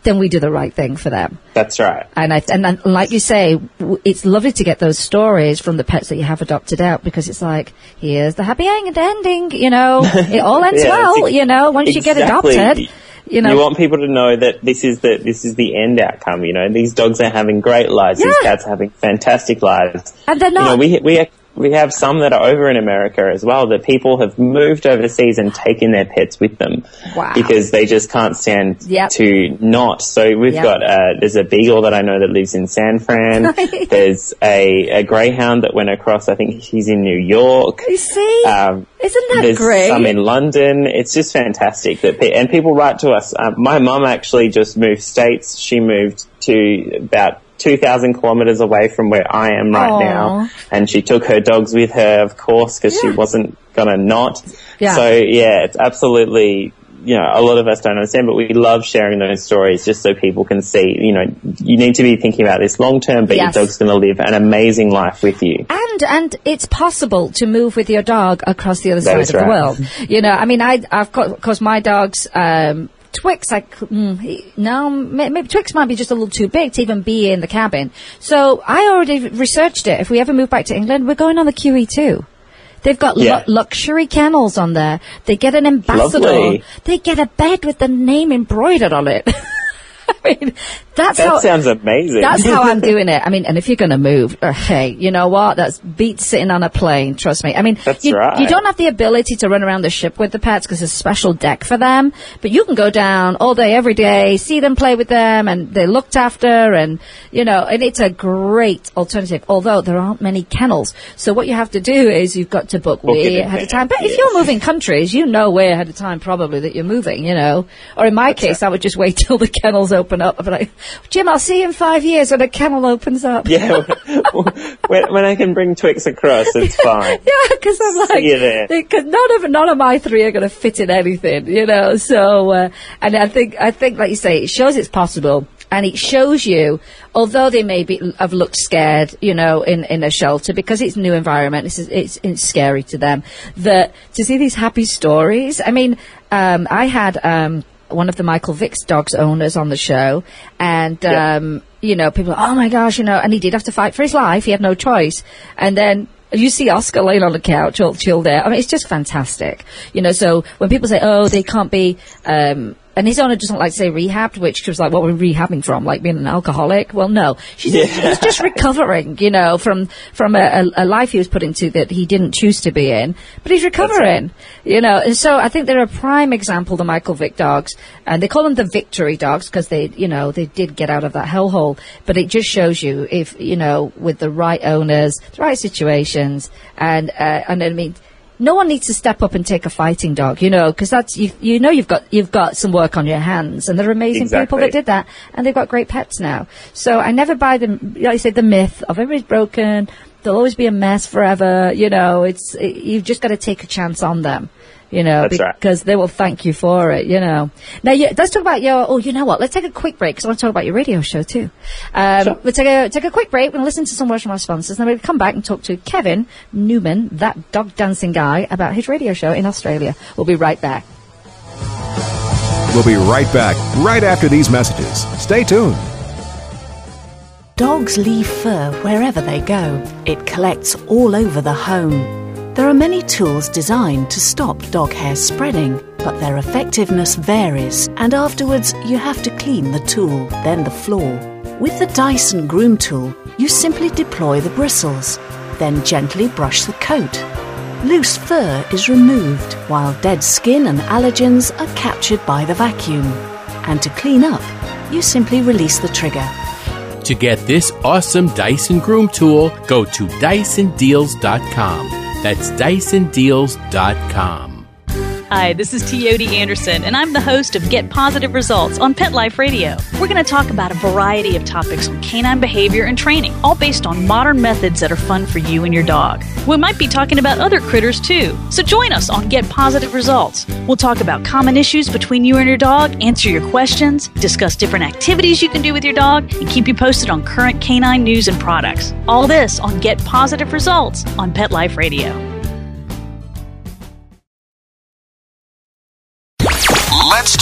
then we do the right thing for them. That's right. And I, and like you say, it's lovely to get those stories from the pets that you have adopted out because it's like, here's the happy ending, you know, it all (laughs) ends Yeah, well, ex- you know, once you get adopted, you know. You want people to know that this is the this is the end outcome. You know, these dogs are having great lives. These cats are having fantastic lives. And they're You know, not- we we we have some that are over in America as well that people have moved overseas and taken their pets with them Wow. because they just can't stand Yep. to not. So we've Yep. got uh, there's a beagle that I know that lives in San Fran. (laughs) there's a, a greyhound that went across. I think he's in New York. You see? Um, Isn't that there's great? some in London. It's just fantastic that pe- and people write to us. Um, my mum actually just moved states. She moved to about 2,000 kilometers away from where I am right Aw. now, and she took her dogs with her, of course, because she wasn't gonna not. Yeah. So yeah, it's absolutely. You know, a lot of us don't understand, but we love sharing those stories just so people can see, you know, you need to be thinking about this long term, but Yes. your dog's going to live an amazing life with you. And and it's possible to move with your dog across the other That side of the world. You know, I mean, I I've got of course my dog's um, Twix. I mm, no, maybe Twix might be just a little too big to even be in the cabin. So I already researched it. If we ever move back to England, we're going on the QE2. They've got lu- luxury kennels on there. They get an ambassador. Lovely. They get a bed with the name embroidered on it. (laughs) (laughs) I mean, that's That how sounds amazing. that's how I'm (laughs) doing it. I mean, and if you're going to move, uh, hey, you know what? That's beat sitting on a plane. Trust me. I mean, That's you, right. you don't have the ability to run around the ship with the pets because there's a special deck for them. But you can go down all day, every day, see them, play with them, and they're looked after, and you know, and it's a great alternative. Although there aren't many kennels, so what you have to do is you've got to book it way ahead of time. But if you're moving countries, you know way ahead of time probably that you're moving. You know, or in my case, I would just wait (laughs) till the kennels open up. I'd be like, Jim, I'll see you in five years when a kennel opens up. Yeah, when, when I can bring Twix across, it's (laughs) fine. Yeah, because I'm like, you there. because none of none of my three are going to fit in anything, you know. So, uh, and I think I think, like you say, it shows it's possible, and it shows you, although they may be have looked scared, you know, in in a shelter because it's a new environment, it's it's, it's scary to them. That to see these happy stories. I mean, um, I had. Um, one of the Michael Vick's dogs owners on the show, and Yeah. um, you know, people, are, oh my gosh, you know, and he did have to fight for his life. He had no choice. And then you see Oscar laying on the couch, all chilled there. I mean, it's just fantastic. You know, so when people say, oh, they can't be, um, and his owner doesn't like to say rehabbed, which was like, what we're rehabbing from, like being an alcoholic. Well, no, she's he's just recovering, you know, from from a, a, life he was put into that he didn't choose to be in, but he's recovering, you know. And so I think they're a prime example, the Michael Vick dogs, and they call them the victory dogs because they, you know, they did get out of that hellhole. But it just shows you if you know with the right owners, the right situations, and uh, and I mean no one needs to step up and take a fighting dog, you know, because that's you, you know you've got you've got some work on your hands, and there are amazing people that did that, and they've got great pets now. So I never buy the like I said the myth of everybody's broken, they'll always be a mess forever. You know, it's it, you've just got to take a chance on them. You know, That's right. because they will thank you for it. You know. Now, you, let's talk about your. Oh, you know what? Let's take a quick break because I want to talk about your radio show too. Um, Sure. We'll take a take a quick break. We'll listen to some words from our sponsors, and then we'll come back and talk to Kevin Newman, that dog dancing guy, about his radio show in Australia. We'll be right back. We'll be right back right after these messages. Stay tuned. Dogs leave fur wherever they go. It collects all over the home. There are many tools designed to stop dog hair spreading, but their effectiveness varies, and afterwards you have to clean the tool, then the floor. With the Dyson Groom Tool, you simply deploy the bristles, then gently brush the coat. Loose fur is removed, while dead skin and allergens are captured by the vacuum. And to clean up, you simply release the trigger. To get this awesome Dyson Groom tool, go to DysonDeals.com. That's DysonDeals.com. Hi, this is Teoti Anderson, and I'm the host of Get Positive Results on Pet Life Radio. We're going to talk about a variety of topics on canine behavior and training, all based on modern methods that are fun for you and your dog. We might be talking about other critters too, so join us on Get Positive Results. We'll talk about common issues between you and your dog, answer your questions, discuss different activities you can do with your dog, and keep you posted on current canine news and products. All this on Get Positive Results on Pet Life Radio.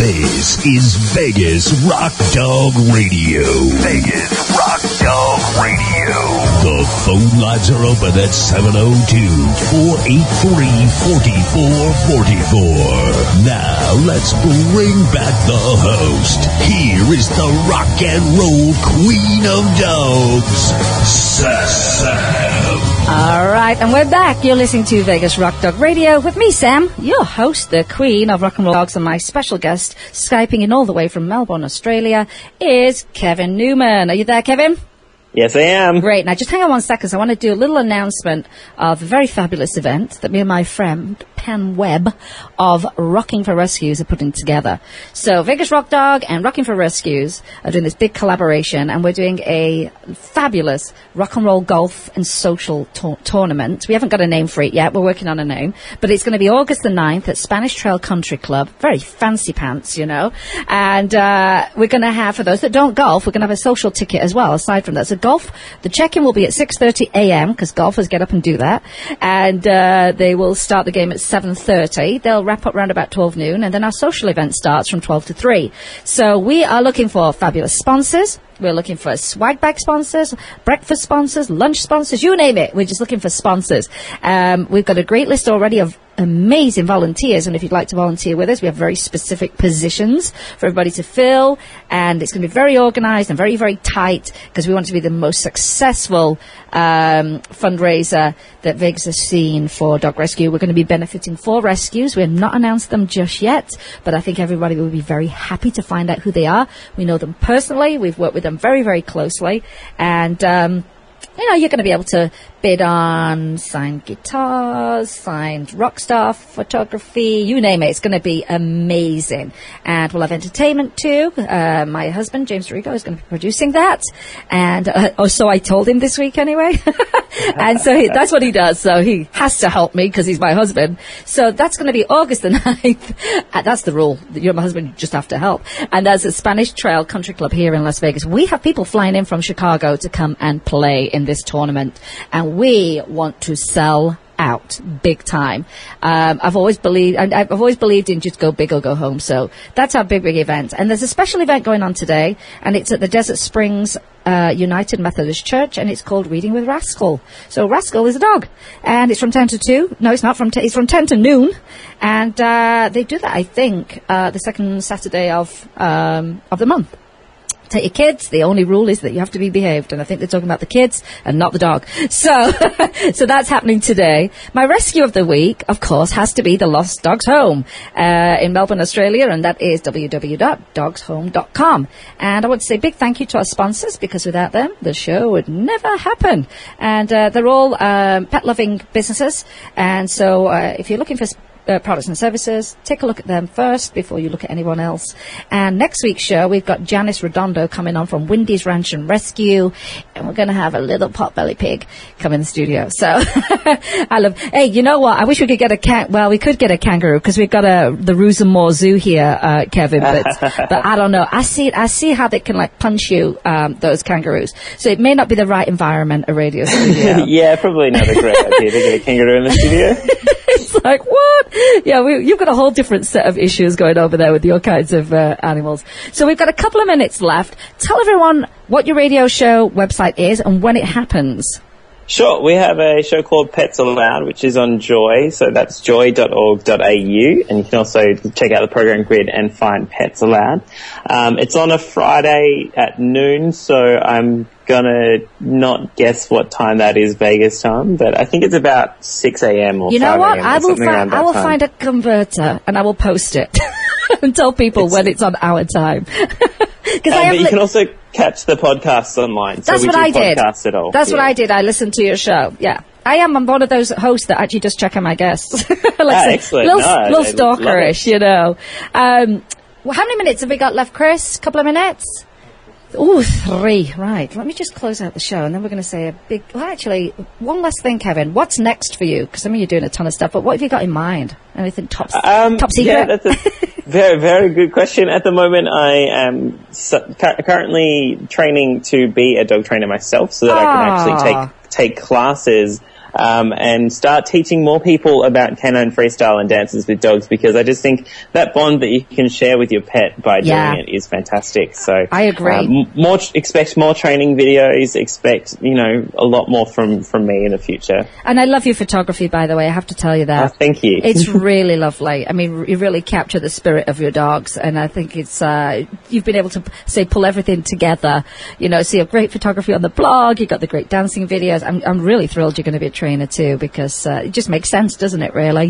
This is Vegas Rock Dog Radio. Vegas Rock Dog Radio. The phone lines are open at 702-483-4444. Now let's bring back the host. Here is the rock and roll queen of dogs, Sam. All right, and we're back. You're listening to Vegas Rock Dog Radio with me, Sam, your host, the queen of rock and roll dogs, and my special guest, Skyping in all the way from Melbourne, Australia, is Kevin Newman. Are you there, Kevin? Yes, I am. Great. Now, just hang on one second. I want to do a little announcement of a very fabulous event that me and my friend Pam Webb of Rocking for Rescues are putting together. So, Vegas Rock Dog and Rocking for Rescues are doing this big collaboration, and we're doing a fabulous rock and roll golf and social tour- tournament. We haven't got a name for it yet. We're working on a name, but it's going to be August the 9th at Spanish Trail Country Club. Very fancy pants, you know. And uh, we're going to have, for those that don't golf, we're going to have a social ticket as well. Aside from that, so golf, the check-in will be at 6:30 a.m. because golfers get up and do that, and uh, they will start the game at 7.30. They'll wrap up around about 12 noon, and then our social event starts from 12 to 3. So we are looking for fabulous sponsors. We're looking for swag bag sponsors, breakfast sponsors, lunch sponsors, you name it. We're just looking for sponsors. Um, we've got a great list already of amazing volunteers, and if you'd like to volunteer with us, we have very specific positions for everybody to fill, and it's going to be very organised and very, very tight because we want to be the most successful um, fundraiser that Vegas has seen for dog rescue. We're going to be benefiting four rescues. We have not announced them just yet, but I think everybody will be very happy to find out who they are. We know them personally. We've worked with them very, very closely, and. Um, you know, you're going to be able to bid on signed guitars, signed rock star photography, you name it. It's going to be amazing. And we'll have entertainment too. Uh, my husband, James Rigo, is going to be producing that. And uh, oh, so I told him this week anyway. (laughs) and so he, (laughs) that's what he does. So he has to help me because he's my husband. So that's going to be August the (laughs) 9th. Uh, that's the rule. You're my husband, you just have to help. And that's a Spanish Trail Country Club here in Las Vegas. We have people flying in from Chicago to come and play in this tournament. And we want to sell out big time. Um, I've always believed, and I've always believed in just go big or go home. So that's our big, big event. And there's a special event going on today, and it's at the Desert Springs uh, United Methodist Church, and it's called Reading with Rascal. So Rascal is a dog, and it's from 10 to 2. No, it's not from, t- it's from 10 to noon. And, uh, they do that, I think, uh, the second Saturday of, um, of the month take your kids. The only rule is that you have to be behaved, and I think they're talking about the kids and not the dog. So, (laughs) so that's happening today. My rescue of the week, of course, has to be the Lost Dogs Home uh, in Melbourne, Australia, and that is www.dogshome.com. And I want to say big thank you to our sponsors because without them, the show would never happen. And uh, they're all um, pet-loving businesses, and so uh, if you're looking for uh, products and services. Take a look at them first before you look at anyone else. And next week's show, we've got Janice Redondo coming on from Windy's Ranch and Rescue, and we're going to have a little potbelly pig come in the studio. So (laughs) I love. Hey, you know what? I wish we could get a cat. Well, we could get a kangaroo because we've got a the Roosevelt Zoo here, uh, Kevin. But (laughs) but I don't know. I see I see how they can like punch you um, those kangaroos. So it may not be the right environment a radio studio. (laughs) yeah, probably not a great idea to get a kangaroo in the studio. (laughs) like what? Yeah, we, you've got a whole different set of issues going over there with your kinds of uh, animals. So we've got a couple of minutes left. Tell everyone what your radio show website is and when it happens. Sure, we have a show called Pets Aloud, which is on Joy, so that's joy.org.au, and you can also check out the program grid and find Pets Aloud. Um, it's on a Friday at noon, so I'm gonna not guess what time that is Vegas time, but I think it's about 6 a.m. or You know 5 what? I will find I will time. find a converter and I will post it (laughs) and tell people when it's on our time. (laughs) Because I Um, have but you li- can also catch the podcasts online. so That's we what I did. podcasts At all. That's what I did. I listened to your show. Yeah. I am. I'm one of those hosts that actually just check on my guests. (laughs) like Ah, excellent. Little, No, little I love it. stalkerish, you know. Um, well, how many minutes have we got left, Chris? A couple of minutes? Oh, three. Right. Let me just close out the show, and then we're going to say a big. Well, actually, one last thing, Kevin. What's next for you? Because I mean, you're doing a ton of stuff, but what have you got in mind? Anything top Um, top secret? Yeah, that's a (laughs) very, very good question. At the moment, I am su- cu- currently training to be a dog trainer myself so that I can Ah. actually take, take classes um, and start teaching more people about canine freestyle and dances with dogs because I just think that bond that you can share with your pet by Yeah. doing it is fantastic. So I agree. um, more expect more training videos. Expect you know a lot more from from me in the future. And I love your photography, by the way. I have to tell you Uh, that. thank you. It's (laughs) really lovely. I mean, you really capture the spirit of your dogs, and I think it's uh, you've been able to say pull everything together. You know, see a great photography on the blog. You have got the great dancing videos. I'm I'm really thrilled you're going to be a trainer too because uh, it just makes sense, doesn't it? Really.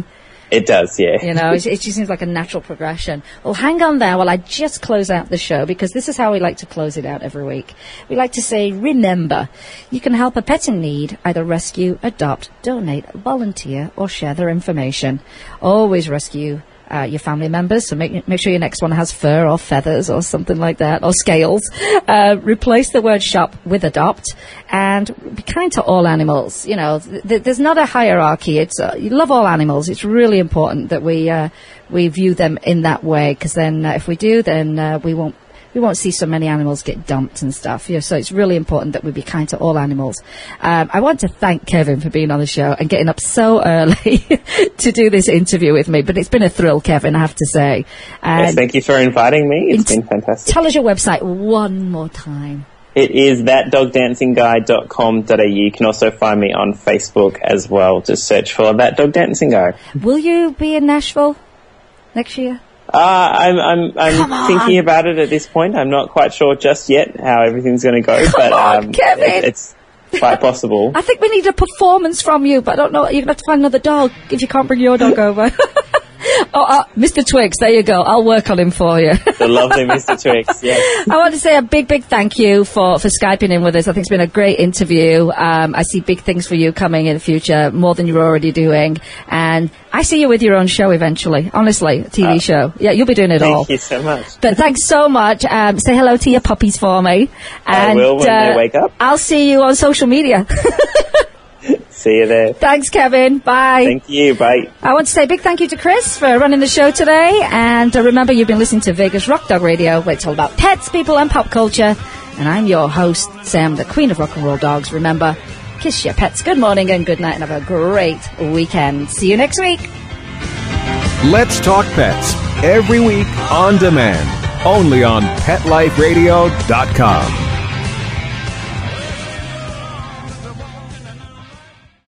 it does, yeah. You know, it, it just seems like a natural progression. Well, hang on there while I just close out the show because this is how we like to close it out every week. We like to say, remember, you can help a pet in need either rescue, adopt, donate, volunteer, or share their information. Always rescue. Uh, your family members, so make make sure your next one has fur or feathers or something like that, or scales. Uh, replace the word shop with adopt, and be kind to all animals. You know, th- th- there's not a hierarchy. It's uh, you love all animals. It's really important that we uh, we view them in that way, because then uh, if we do, then uh, we won't we won't see so many animals get dumped and stuff. You know, so it's really important that we be kind to all animals. Um, I want to thank Kevin for being on the show and getting up so (laughs) early to do this interview with me. But it's been a thrill, Kevin, I have to say. Yes, thank you for inviting me. It's Int- been fantastic. tell us your website one more time. It is thatdogdancingguy.com.au. You can also find me on Facebook as well. Just search for That Dog Dancing Guy. Will you be in Nashville next year? Uh, I'm, I'm, I'm thinking about it at this point. I'm not quite sure just yet how everything's going to go, but on, um, Kevin. it- it's quite possible. (laughs) I think we need a performance from you, but I don't know. You're going to have to find another dog if you can't bring your dog (laughs) over. (laughs) (laughs) oh, uh, Mr. Twix, there you go. I'll work on him for you. the lovely (laughs) Mr. Twix. Yes. I want to say a big, big thank you for, for Skyping in with us. I think it's been a great interview. Um, I see big things for you coming in the future, more than you're already doing. And I see you with your own show eventually. Honestly, a TV show. Yeah, you'll be doing it all. Uh, Thank you so much. But thanks so much. Um, say hello to your puppies for me. I And, will when they uh, wake up. I'll see you on social media. (laughs) See you there. thanks, Kevin. Bye. Thank you. Bye. I want to say a big thank you to Chris for running the show today. And uh, remember, you've been listening to Vegas Rock Dog Radio, where it's all about pets, people, and pop culture. And I'm your host, Sam, the queen of rock and roll dogs. Remember, kiss your pets good morning and good night, and have a great weekend. See you next week. Let's Talk Pets every week on demand, only on PetLifeRadio.com.